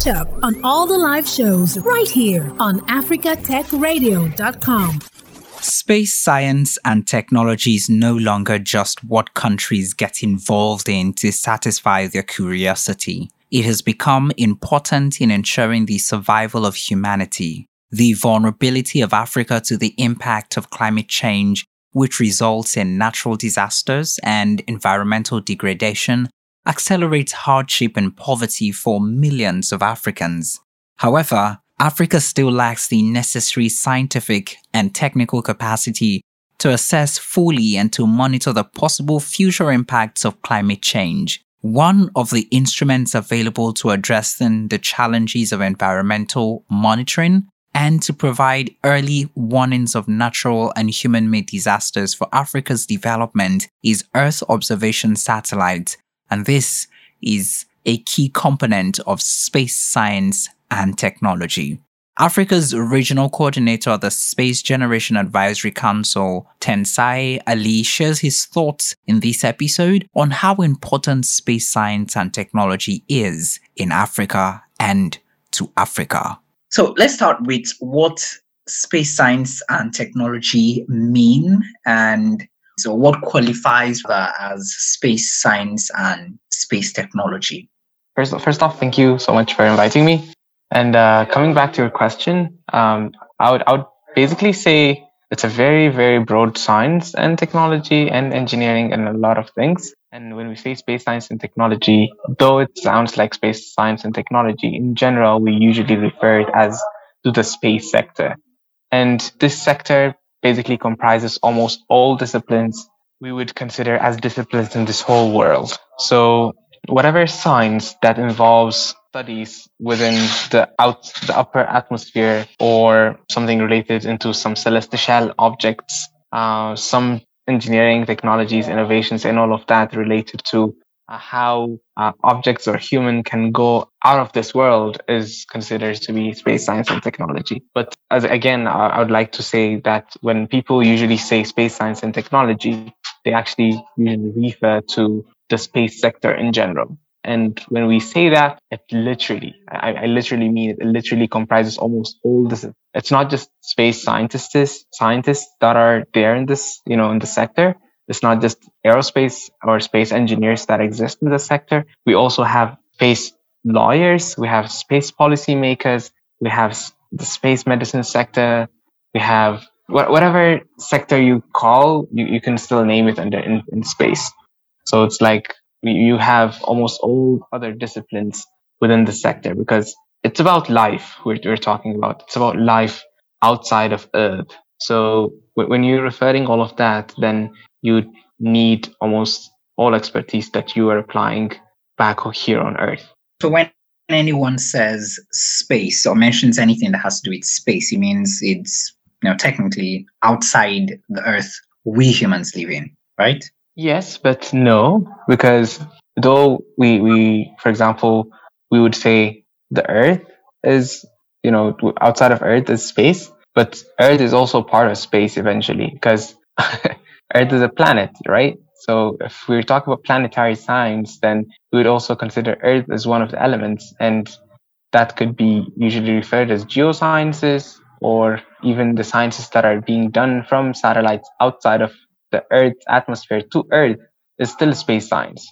Catch up on all the live shows right here on africatechradio.com. Space science and technology is no longer just what countries get involved in to satisfy their curiosity. It has become important in ensuring the survival of humanity. The vulnerability of Africa to the impact of climate change, which results in natural disasters and environmental degradation, accelerates hardship and poverty for millions of Africans. However, Africa still lacks the necessary scientific and technical capacity to assess fully and to monitor the possible future impacts of climate change. One of the instruments available to addressing the challenges of environmental monitoring and to provide early warnings of natural and human made disasters for Africa's development is Earth observation satellites, and this is a key component of space science and technology. Africa's regional coordinator of the Space Generation Advisory Council, Tensae Ali, shares his thoughts in this episode on how important space science and technology is in Africa and to Africa. So let's start with what space science and technology mean and so what qualifies that as space science and space technology? First, first off, thank you so much for inviting me. And uh, coming back to your question, um, I would I would basically say it's a very very broad science and technology and engineering and a lot of things. And when we say space science and technology, though it sounds like space science and technology, in general we usually refer it as to the space sector. And this sector basically comprises almost all disciplines we would consider as disciplines in this whole world. So whatever science that involves studies within the out the upper atmosphere or something related into some celestial objects uh, some engineering technologies innovations and all of that related to how uh, objects or human can go out of this world is considered to be space science and technology. But as again, I, I would like to say that when people usually say space science and technology, they actually usually refer to the space sector in general. And when we say that, it literally, I, I, literally mean it, it literally comprises almost all this. It's not just space scientists, scientists that are there in this, you know, in the sector. It's not just aerospace or space engineers that exist in the sector. We also have space lawyers. We have space policy makers. We have the space medicine sector. We have whatever sector you call, you, you can still name it under in, in space. So it's like you have almost all other disciplines within the sector because it's about life we're, we're talking about. It's about life outside of Earth. So when you're referring all of that, then you need almost all expertise that you are applying back here on Earth. So when anyone says space or mentions anything that has to do with space, it means it's you know technically outside the Earth we humans live in, right? Yes, but no, because though we, we, for example, we would say the Earth is, you know, outside of Earth is space, but Earth is also part of space eventually because Earth is a planet, right? So if we're talking about planetary science, then we would also consider Earth as one of the elements, and that could be usually referred as geosciences or even the sciences that are being done from satellites outside of the Earth's atmosphere to Earth is still space science.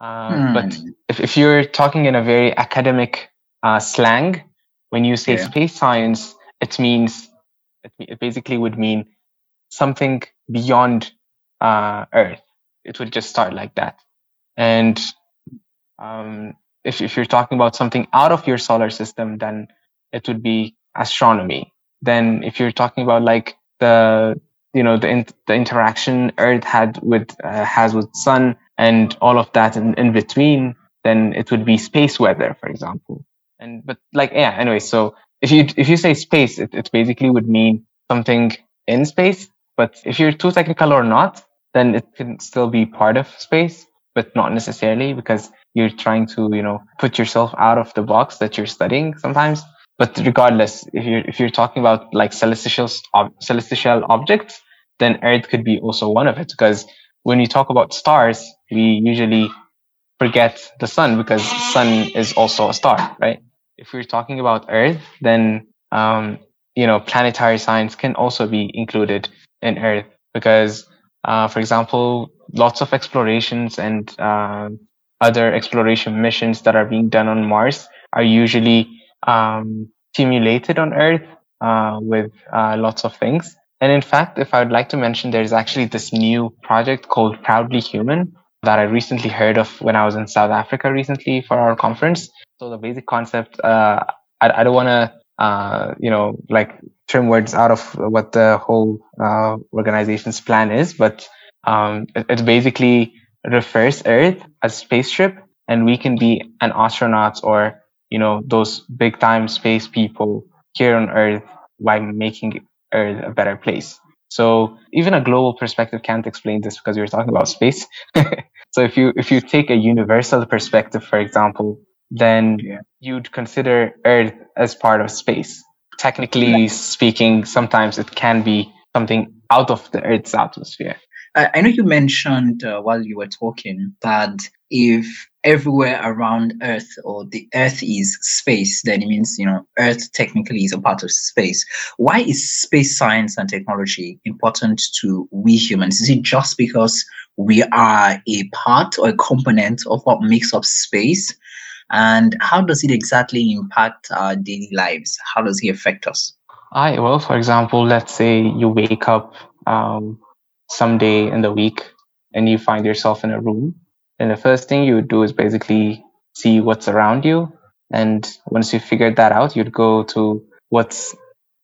Uh, mm. But if, if you're talking in a very academic uh, slang, when you say yeah. space science, it means it, basically would mean something beyond uh, Earth. It would just start like that. And um, if, if you're talking about something out of your solar system, then it would be astronomy. Then if you're talking about like the you know the in, the interaction Earth had with uh, has with Sun and all of that in, in between, then it would be space weather, for example. And but like yeah, anyway. So if you if you say space, it, it basically would mean something in space. But if you're too technical or not, then it can still be part of space, but not necessarily because you're trying to you know put yourself out of the box that you're studying sometimes but regardless, if you're if you're talking about like celestial ob- celestial objects, then Earth could be also one of it. Because when you talk about stars, we usually forget the sun because sun is also a star, right? If we're talking about Earth, then um, you know planetary science can also be included in Earth because, uh, for example, lots of explorations and uh, other exploration missions that are being done on Mars are usually um, simulated on Earth uh, with uh, lots of things. And in fact, if I would like to mention, there's actually this new project called Proudly Human that I recently heard of when I was in South Africa recently for our conference. So the basic concept, uh, I, I, don't want to, uh, you know, like trim words out of what the whole uh, organization's plan is, but um, it, it basically refers Earth as spaceship, and we can be an astronaut or you know those big time space people here on Earth by making Earth a better place. So even a global perspective can't explain this because we were talking about space. so if you if you take a universal perspective, for example, then yeah. you'd consider Earth as part of space. Technically yeah. speaking, sometimes it can be something out of the Earth's atmosphere. I know you mentioned uh, while you were talking that if everywhere around Earth or the Earth is space, then it means, you know, Earth technically is a part of space. Why is space science and technology important to we humans? Is it just because we are a part or a component of what makes up space? And how does it exactly impact our daily lives? How does it affect us? I well, for example, let's say you wake up um, someday in the week and you find yourself in a room, then the first thing you would do is basically see what's around you. And once you figured that out, you'd go to what's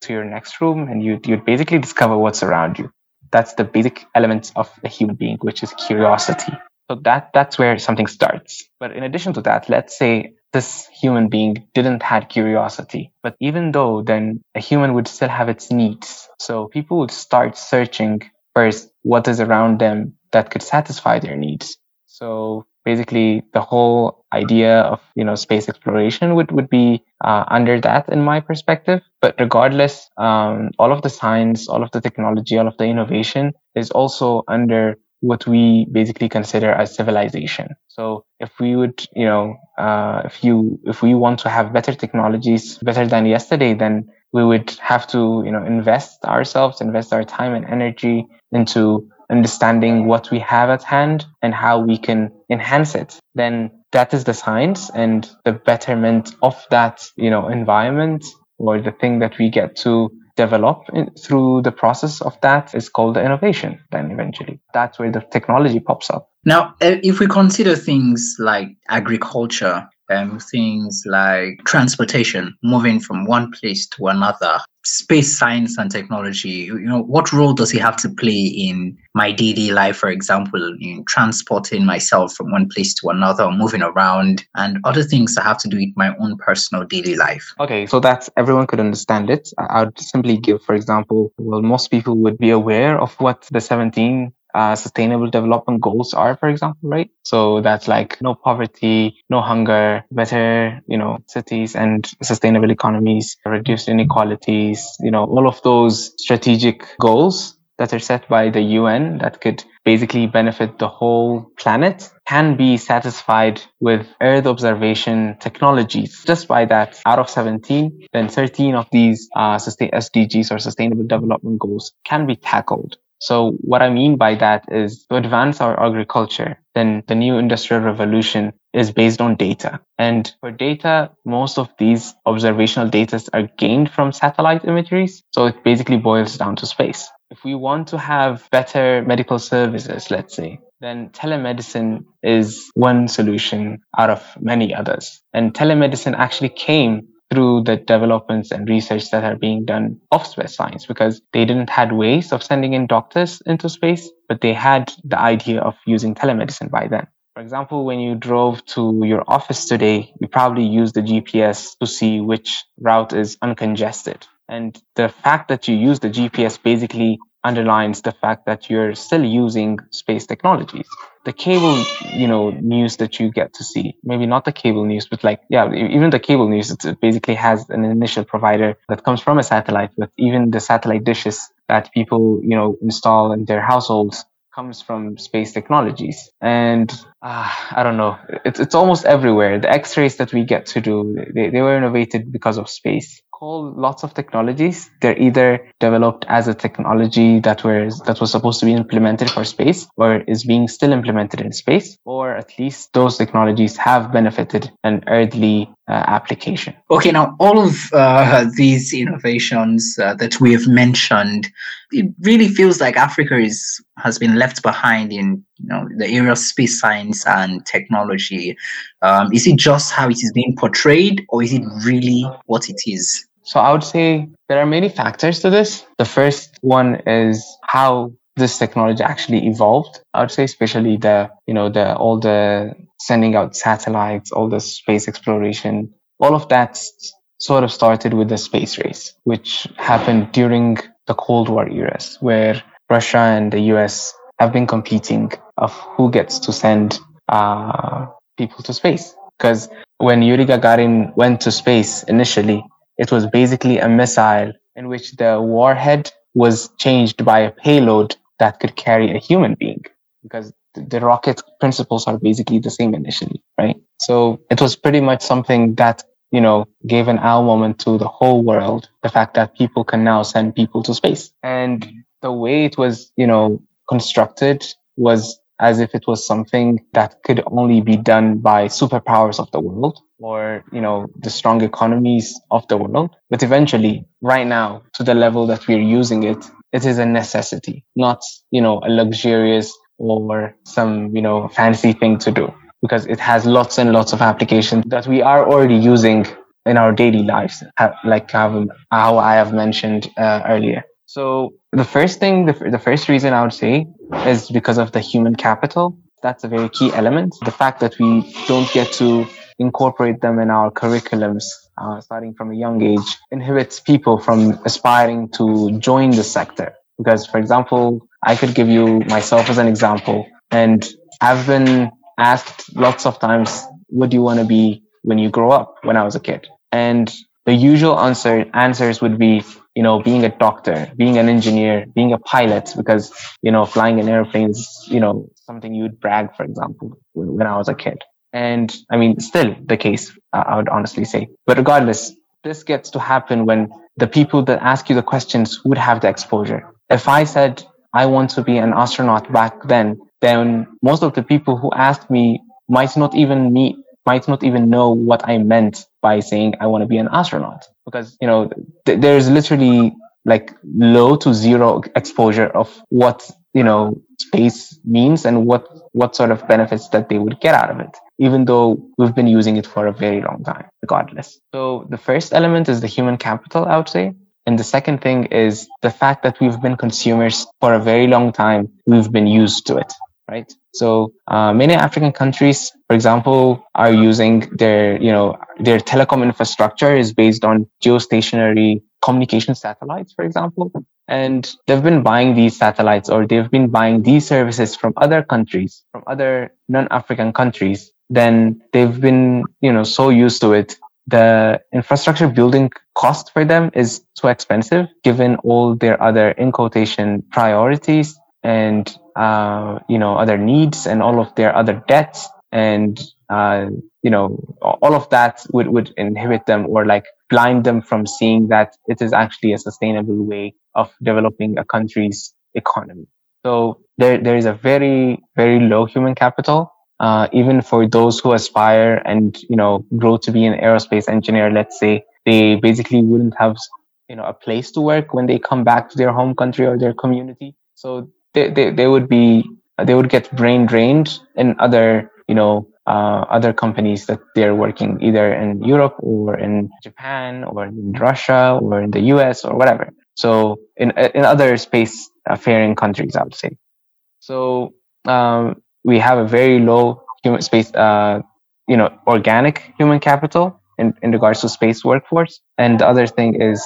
to your next room and you'd, you'd basically discover what's around you. That's the basic element of a human being, which is curiosity. So that, that's where something starts. But in addition to that, let's say this human being didn't had curiosity. But even though then a human would still have its needs. So people would start searching first what is around them that could satisfy their needs. So basically the whole idea of you know space exploration would would be uh, under that in my perspective. But regardless um, all of the science all of the technology all of the innovation is also under what we basically consider as civilization. So if we would you know uh, if you if we want to have better technologies better than yesterday then we would have to you know invest ourselves invest our time and energy into understanding what we have at hand and how we can enhance it then that is the science and the betterment of that you know environment or the thing that we get to develop in, through the process of that is called the innovation then eventually. That's where the technology pops up. Now eh, if we consider things like agriculture um, things like transportation, moving from one place to another, space science and technology. You know, what role does he have to play in my daily life, for example, in transporting myself from one place to another, moving around, and other things I have to do with my own personal daily life? Okay, so that everyone could understand it. I would simply give, for example, well, most people would be aware of what the 17 uh, sustainable development goals are, for example, right? So that's like no poverty, no hunger, better, you know, cities and sustainable economies, reduced inequalities, you know, all of those strategic goals that are set by the UN that could basically benefit the whole planet can be satisfied with Earth observation technologies. Just by that, out of 17, then 13 of these uh, SDGs or Sustainable Development Goals can be tackled. So what I mean by that is to advance our agriculture, then the new industrial revolution is based on data. And for data, most of these observational data are gained from satellite imageries. So it basically boils down to space. If we want to have better medical services, let's say, then telemedicine is one solution out of many others. And telemedicine actually came through the developments and research that are being done of space science because they didn't had ways of sending in doctors into space, but they had the idea of using telemedicine by then. For example, when you drove to your office today, you probably used the GPS to see which route is uncongested. And the fact that you use the GPS basically underlines the fact that you're still using space technologies. The cable, you know, news that you get to see, maybe not the cable news, but like, yeah, even the cable news, it basically has an initial provider that comes from a satellite, but even the satellite dishes that people, you know, install in their households comes from space technologies. And uh, I don't know, it's, it's almost everywhere. The X-rays that we get to do, they, they were innovated because of space. Call lots of technologies. They're either developed as a technology that was that was supposed to be implemented for space, or is being still implemented in space, or at least those technologies have benefited an early uh, application. Okay, now all of uh, these innovations uh, that we have mentioned, it really feels like Africa is has been left behind in you know the area of space science and technology. Um, is it just how it is being portrayed, or is it really what it is? So I would say there are many factors to this. The first one is how this technology actually evolved. I would say, especially the, you know, the, all the sending out satellites, all the space exploration, all of that sort of started with the space race, which happened during the Cold War eras, where Russia and the US have been competing of who gets to send uh, people to space. Because when Yuri Gagarin went to space initially, it was basically a missile in which the warhead was changed by a payload that could carry a human being because the rocket principles are basically the same initially, right? So it was pretty much something that, you know, gave an ow moment to the whole world. The fact that people can now send people to space and the way it was, you know, constructed was as if it was something that could only be done by superpowers of the world or, you know, the strong economies of the world. But eventually, right now, to the level that we're using it, it is a necessity, not, you know, a luxurious or some, you know, fancy thing to do because it has lots and lots of applications that we are already using in our daily lives, like how I have mentioned uh, earlier. So the first thing, the, the first reason I would say is because of the human capital. That's a very key element. The fact that we don't get to incorporate them in our curriculums uh, starting from a young age inhibits people from aspiring to join the sector. Because, for example, I could give you myself as an example, and I've been asked lots of times, what do you want to be when you grow up when I was a kid? And the usual answer answers would be, you know, being a doctor, being an engineer, being a pilot, because, you know, flying an airplane is, you know, something you would brag, for example, when I was a kid. And I mean, still the case, I would honestly say. But regardless, this gets to happen when the people that ask you the questions would have the exposure. If I said, I want to be an astronaut back then, then most of the people who asked me might not even meet, might not even know what I meant by saying I want to be an astronaut. Because, you know, th- there's literally like low to zero exposure of what, you know, space means and what, what sort of benefits that they would get out of it even though we've been using it for a very long time, regardless. So the first element is the human capital, I would say. And the second thing is the fact that we've been consumers for a very long time. We've been used to it, right? So uh, many African countries, for example, are using their, you know, their telecom infrastructure is based on geostationary communication satellites, for example. And they've been buying these satellites or they've been buying these services from other countries, from other non-African countries then they've been, you know, so used to it. The infrastructure building cost for them is so expensive given all their other in quotation priorities and, uh, you know, other needs and all of their other debts. And, uh, you know, all of that would, would inhibit them or like blind them from seeing that it is actually a sustainable way of developing a country's economy. So there, there is a very, very low human capital uh, even for those who aspire and you know grow to be an aerospace engineer let's say they basically wouldn't have you know a place to work when they come back to their home country or their community so they, they, they would be they would get brain drained in other you know uh, other companies that they're working either in Europe or in Japan or in Russia or in the US or whatever. So in in other space faring countries, I would say. So um, we have a very low human space, uh, you know, organic human capital in, in regards to space workforce. And the other thing is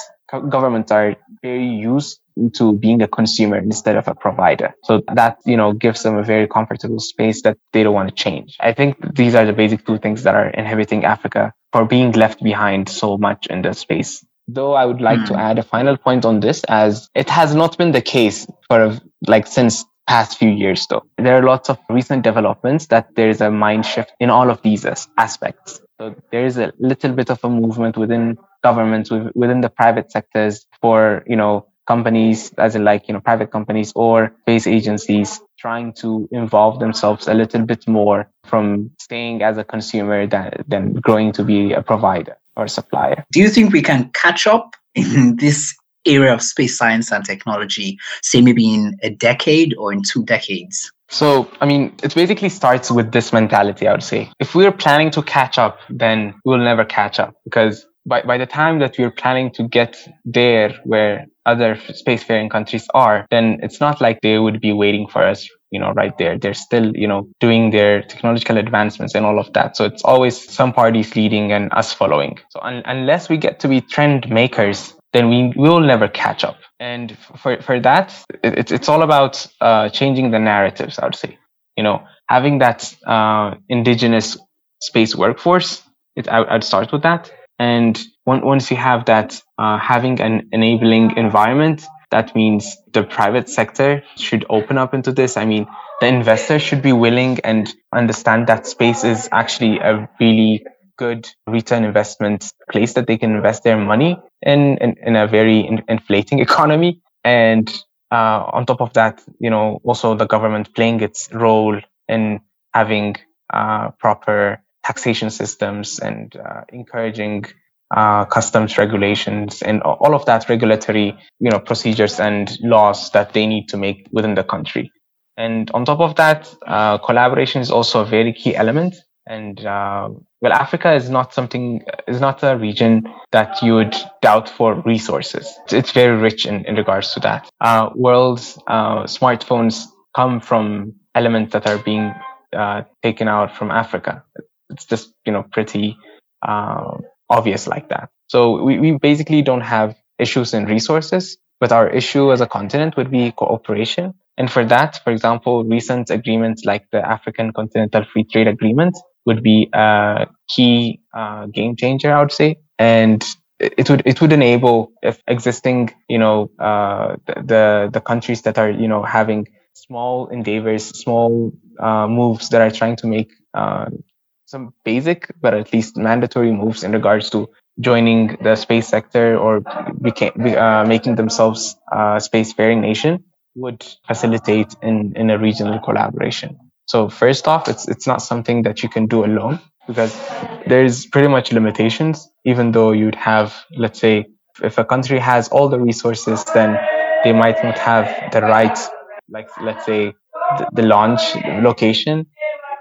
governments are very used to being a consumer instead of a provider. So that, you know, gives them a very comfortable space that they don't want to change. I think these are the basic two things that are inhibiting Africa for being left behind so much in the space. Though I would like mm. to hmm. add a final point on this as it has not been the case for like since past few years though. There are lots of recent developments that there is a mind shift in all of these aspects. So there is a little bit of a movement within governments, within the private sectors for, you know, companies, as in like, you know, private companies or space agencies trying to involve themselves a little bit more from staying as a consumer than, than growing to be a provider or supplier. Do you think we can catch up in this area of space science and technology, say maybe in a decade or in two decades? So, I mean, it basically starts with this mentality, I would say. If we're planning to catch up, then we'll never catch up because by, by the time that we're planning to get there where other spacefaring countries are, then it's not like they would be waiting for us, you know, right there. They're still, you know, doing their technological advancements and all of that. So it's always some parties leading and us following. So un- unless we get to be trend makers, then we will never catch up. And for, for that, it, it's all about uh, changing the narratives, I would say. You know, having that uh, indigenous space workforce, it, I, I'd start with that and once you have that, uh, having an enabling environment, that means the private sector should open up into this. I mean, the investor should be willing and understand that space is actually a really good return investment place that they can invest their money in, in, in a very in, inflating economy. And uh, on top of that, you know, also the government playing its role in having uh, proper taxation systems and uh, encouraging uh, customs regulations and all of that regulatory you know procedures and laws that they need to make within the country and on top of that uh, collaboration is also a very key element and uh, well africa is not something is not a region that you would doubt for resources it's very rich in, in regards to that uh, world's uh, smartphones come from elements that are being taken out from africa it's just you know pretty uh, obvious like that. So we, we basically don't have issues in resources, but our issue as a continent would be cooperation. And for that, for example, recent agreements like the African Continental Free Trade Agreement would be a key uh, game changer, I would say. And it would it would enable if existing you know uh, the the countries that are you know having small endeavors, small uh, moves that are trying to make uh, some basic but at least mandatory moves in regards to joining the space sector or became, uh, making themselves a spacefaring nation would facilitate in, in a regional collaboration. So first off, it's it's not something that you can do alone because there's pretty much limitations. Even though you'd have, let's say, if a country has all the resources, then they might not have the right, like let's say, the, the launch location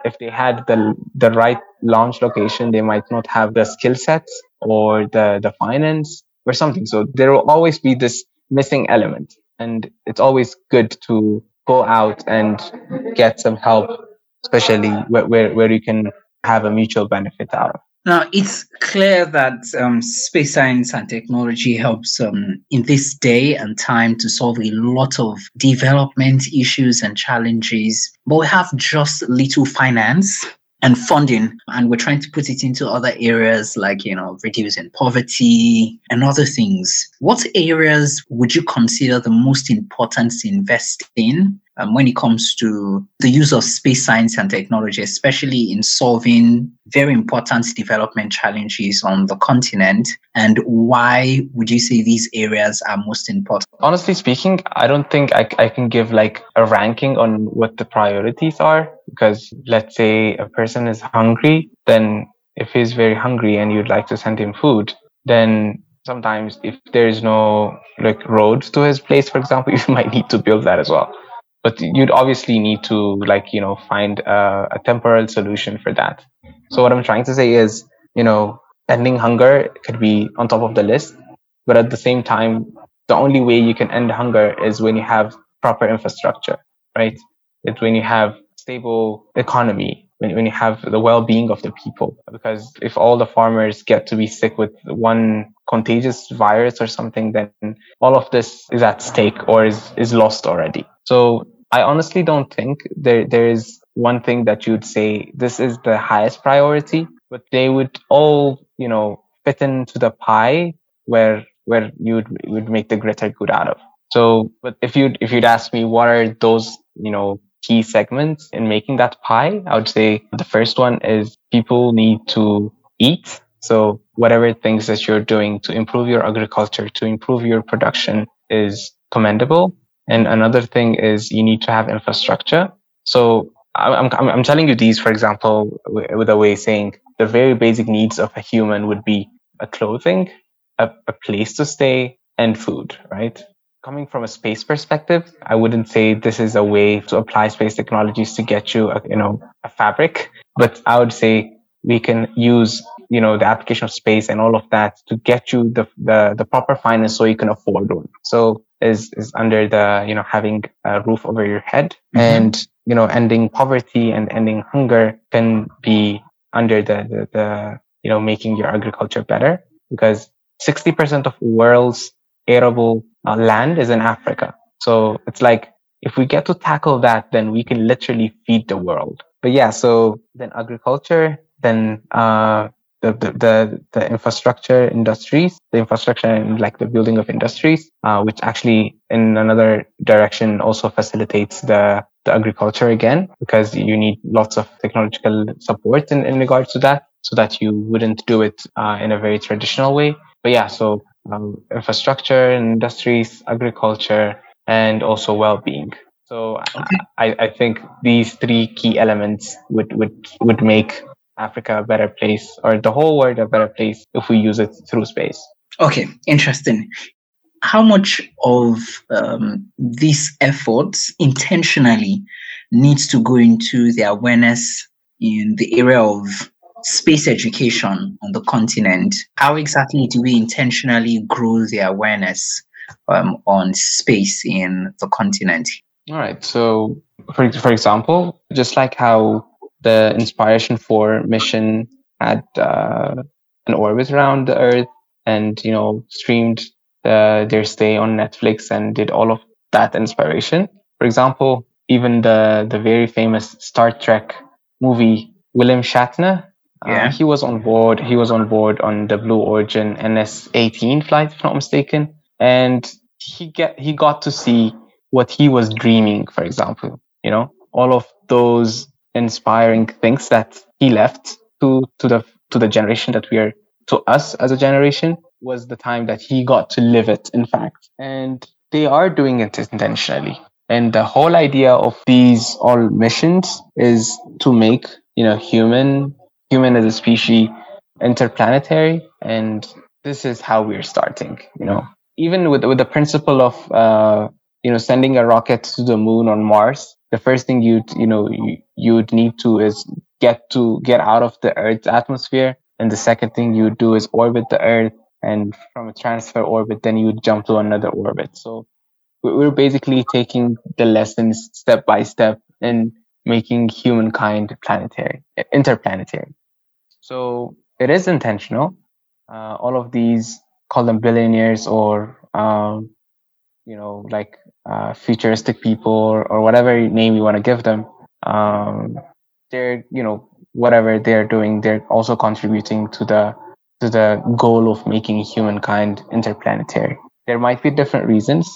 if they had the the right launch location, they might not have the skill sets or the the finance or something. So there will always be this missing element, and it's always good to go out and get some help, especially where where, where you can have a mutual benefit out of. Now, it's clear that um, space science and technology helps um, in this day and time to solve a lot of development issues and challenges, but we have just little finance and funding and we're trying to put it into other areas like you know reducing poverty and other things. What areas would you consider the most important to invest in um, when it comes to the use of space science and technology, especially in solving very important development challenges on the continent? And why would you say these areas are most important? Honestly speaking, I don't think I, I can give like a ranking on what the priorities are because let's say a person is hungry, then if he's very hungry and you'd like to send him food, then sometimes if there is no like roads to his place, for example, you might need to build that as well but you'd obviously need to like you know find a, a temporal solution for that. So what i'm trying to say is you know ending hunger could be on top of the list but at the same time the only way you can end hunger is when you have proper infrastructure right? It's when you have stable economy when, when you have the well-being of the people. Because if all the farmers get to be sick with one contagious virus or something then all of this is at stake or is, is lost already so I honestly don't think there there is one thing that you'd say this is the highest priority, but they would all, you know, fit into the pie where where you would would make the greater good out of. So, but if you'd if you'd ask me what are those you know, key segments in making that pie. I would say the first one is people need to eat. So whatever things that you're doing to improve your agriculture, to improve your production is commendable. And another thing is you need to have infrastructure. So I'm, I'm, I'm telling you these, for example, with a way saying the very basic needs of a human would be a clothing, a, a place to stay, and food, right? Coming from a space perspective, I wouldn't say this is a way to apply space technologies to get you, a, you know, a fabric, but I would say we can use, you know, the application of space and all of that to get you the, the, the proper finance so you can afford one. So is, is under the, you know, having a roof over your head mm-hmm. and, you know, ending poverty and ending hunger can be under the, the, the you know, making your agriculture better because 60% of world's arable uh, land is in Africa. So it's like, if we get to tackle that, then we can literally feed the world. But yeah, so then agriculture, then, uh, the, the, the, the, infrastructure industries, the infrastructure and like the building of industries, uh, which actually in another direction also facilitates the, the agriculture again, because you need lots of technological support in, in regards to that so that you wouldn't do it uh, in a very traditional way. But yeah, so um, infrastructure, industries, agriculture, and also well-being. So okay. I, I think these three key elements would, would, would make Africa a better place or the whole world a better place if we use it through space. Okay, interesting. How much of um, these efforts intentionally needs to go into the awareness in the area of space education on the continent, how exactly do we intentionally grow the awareness um, on space in the continent? All right. So, for, for example, just like how the Inspiration4 mission had uh, an orbit around the Earth and, you know, streamed the, their stay on Netflix and did all of that inspiration. For example, even the, the very famous Star Trek movie, William Shatner uh, yeah. Uh, he was on board. He was on board on the Blue Origin NS-18 flight, if not mistaken, and he get he got to see what he was dreaming. For example, you know, all of those inspiring things that he left to to the to the generation that we are to us as a generation was the time that he got to live it. In fact, and they are doing it intentionally. And the whole idea of these all missions is to make you know human human as a species interplanetary and this is how we're starting you know even with with the principle of uh, you know sending a rocket to the moon on mars the first thing you'd you know you, you'd need to is get to get out of the earth's atmosphere. And the second thing you would do is orbit the earth. And from a transfer orbit then you would jump to another orbit. So we're basically taking the lessons step by step and making humankind planetary interplanetary. So it is intentional. Uh, all of these, call them billionaires or, um, you know, like uh, futuristic people or, or, whatever name you want to give them. Um, they're, you know, whatever they're doing, they're also contributing to the to the goal of making humankind interplanetary. There might be different reasons.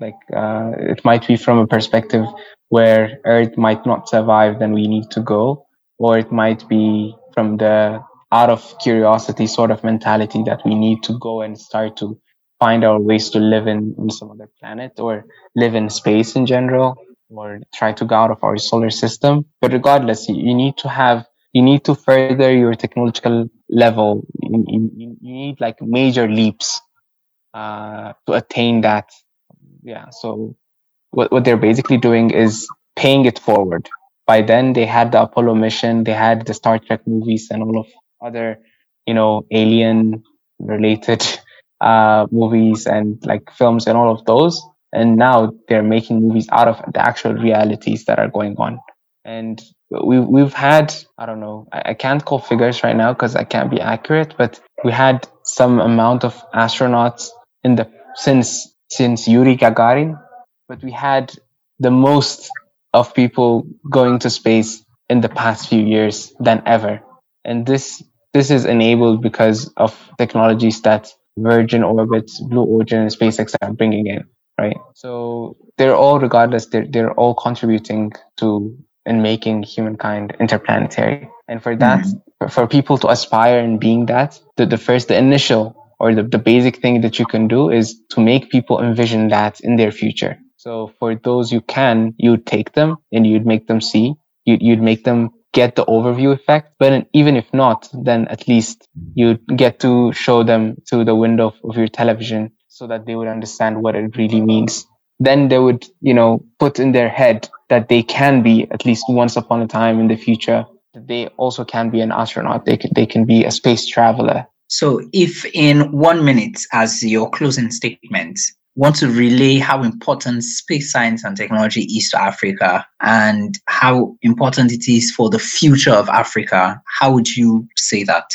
Like uh, it might be from a perspective where Earth might not survive, then we need to go, or it might be from the out of curiosity sort of mentality that we need to go and start to find our ways to live in, in some other planet or live in space in general or try to go out of our solar system. But regardless, you, you need to have, you need to further your technological level. You, you, you need like major leaps, uh, to attain that. Yeah. So what, what they're basically doing is paying it forward by then they had the Apollo mission, they had the Star Trek movies and all of other, you know, alien related uh, movies and like films and all of those. And now they're making movies out of the actual realities that are going on. And we we've had I don't know I, I can't call figures right now because I can't be accurate, but we had some amount of astronauts in the since since Yuri Gagarin, but we had the most of people going to space in the past few years than ever. And this this is enabled because of technologies that Virgin Orbit, Blue Origin, and SpaceX are bringing in, right? So they're all regardless they're, they're all contributing to and making humankind interplanetary and for that mm-hmm. for people to aspire and being that the, the first the initial or the, the basic thing that you can do is to make people envision that in their future so for those you can you'd take them and you'd make them see you'd, you'd make them get the overview effect but even if not then at least you get to show them through the window of your television so that they would understand what it really means then they would, you know, put in their head that they can be at least once upon a time in the future. That they also can be an astronaut. They can, they can be a space traveler. So, if in one minute, as your closing statement, want to relay how important space science and technology is to Africa and how important it is for the future of Africa, how would you say that?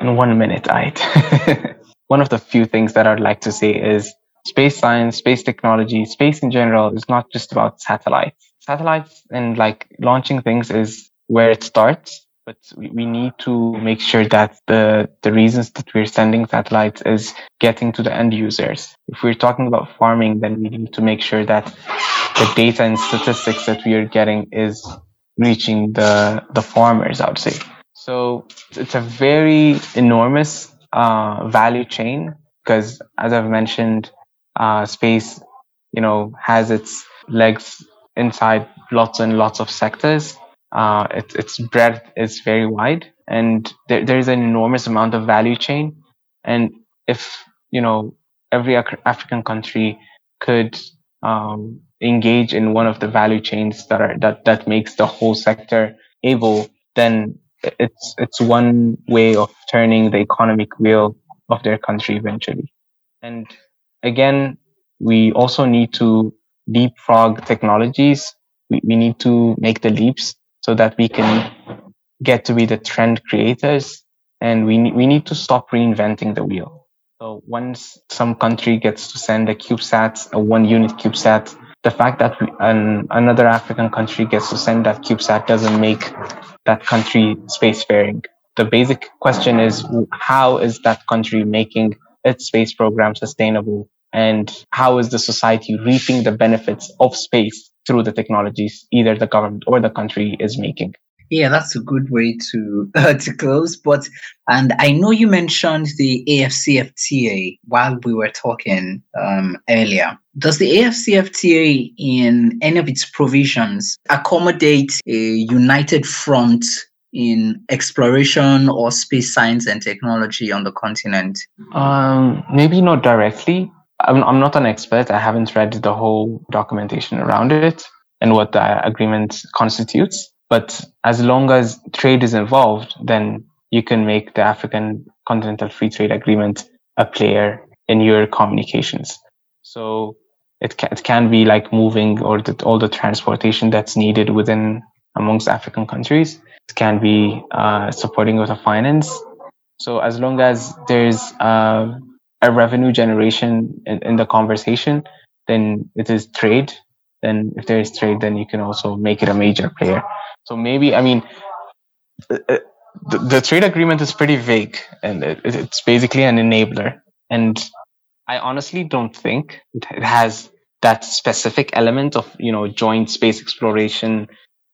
In one minute, I. one of the few things that I'd like to say is space science, space technology, space in general is not just about satellites. Satellites and like launching things is where it starts, but we, need to make sure that the, the reasons that we're sending satellites is getting to the end users. If we're talking about farming, then we need to make sure that the data and statistics that we are getting is reaching the, the farmers, I would say. So it's a very enormous uh, value chain because as I've mentioned, uh, space, you know, has its legs inside lots and lots of sectors. Uh, it, its breadth is very wide, and there, there is an enormous amount of value chain. And if you know every African country could um, engage in one of the value chains that are that that makes the whole sector able, then it's it's one way of turning the economic wheel of their country eventually. And again, we also need to leapfrog technologies. We, we need to make the leaps so that we can get to be the trend creators. And we, we need to stop reinventing the wheel. So once some country gets to send a CubeSat, a one unit CubeSat, the fact that we, an, another African country gets to send that CubeSat doesn't make that country spacefaring. The basic question is how is that country making its space program sustainable and how is the society reaping the benefits of space through the technologies either the government or the country is making yeah that's a good way to uh, to close but and i know you mentioned the afcfta while we were talking um, earlier does the afcfta in any of its provisions accommodate a united front in exploration or space science and technology on the continent? Um, maybe not directly. I'm, I'm not an expert. I haven't read the whole documentation around it and what the agreement constitutes. But as long as trade is involved, then you can make the African Continental Free Trade Agreement a player in your communications. So it can, it can be like moving or the, all the transportation that's needed within amongst African countries can be uh, supporting with a finance. So as long as there's uh, a revenue generation in, in, the conversation, then it is trade. Then if there is trade, then you can also make it a major player. So maybe, I mean, uh, uh, the, the trade agreement is pretty vague and it, it's basically an enabler. And I honestly don't think it has that specific element of, you know, joint space exploration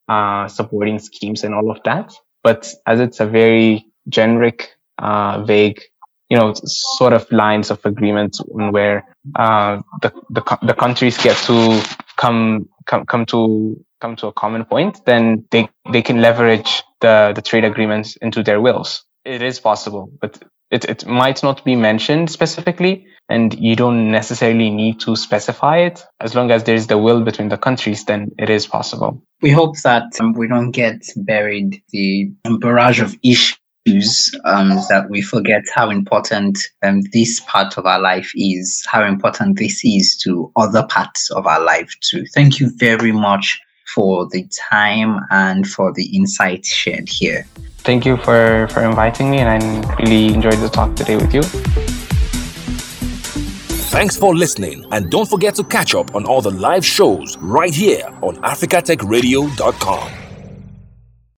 uh, supporting schemes and all of that. But as it's a very generic, uh, vague, you know, sort of lines of agreement where uh, the, the the countries get to come come come to come to a common point, then they they can leverage the the trade agreements into their wills. It is possible, but it, it might not be mentioned specifically and you don't necessarily need to specify it as long as there's the will between the countries then it is possible we hope that um, we don't get buried the barrage of issues um, that we forget how important um, this part of our life is how important this is to other parts of our life too thank you very much for the time and for the insights shared here thank you for, for inviting me, and I really enjoyed the talk today with you. Thanks for listening, and don't forget to catch up on all the live shows right here on africatechradio.com.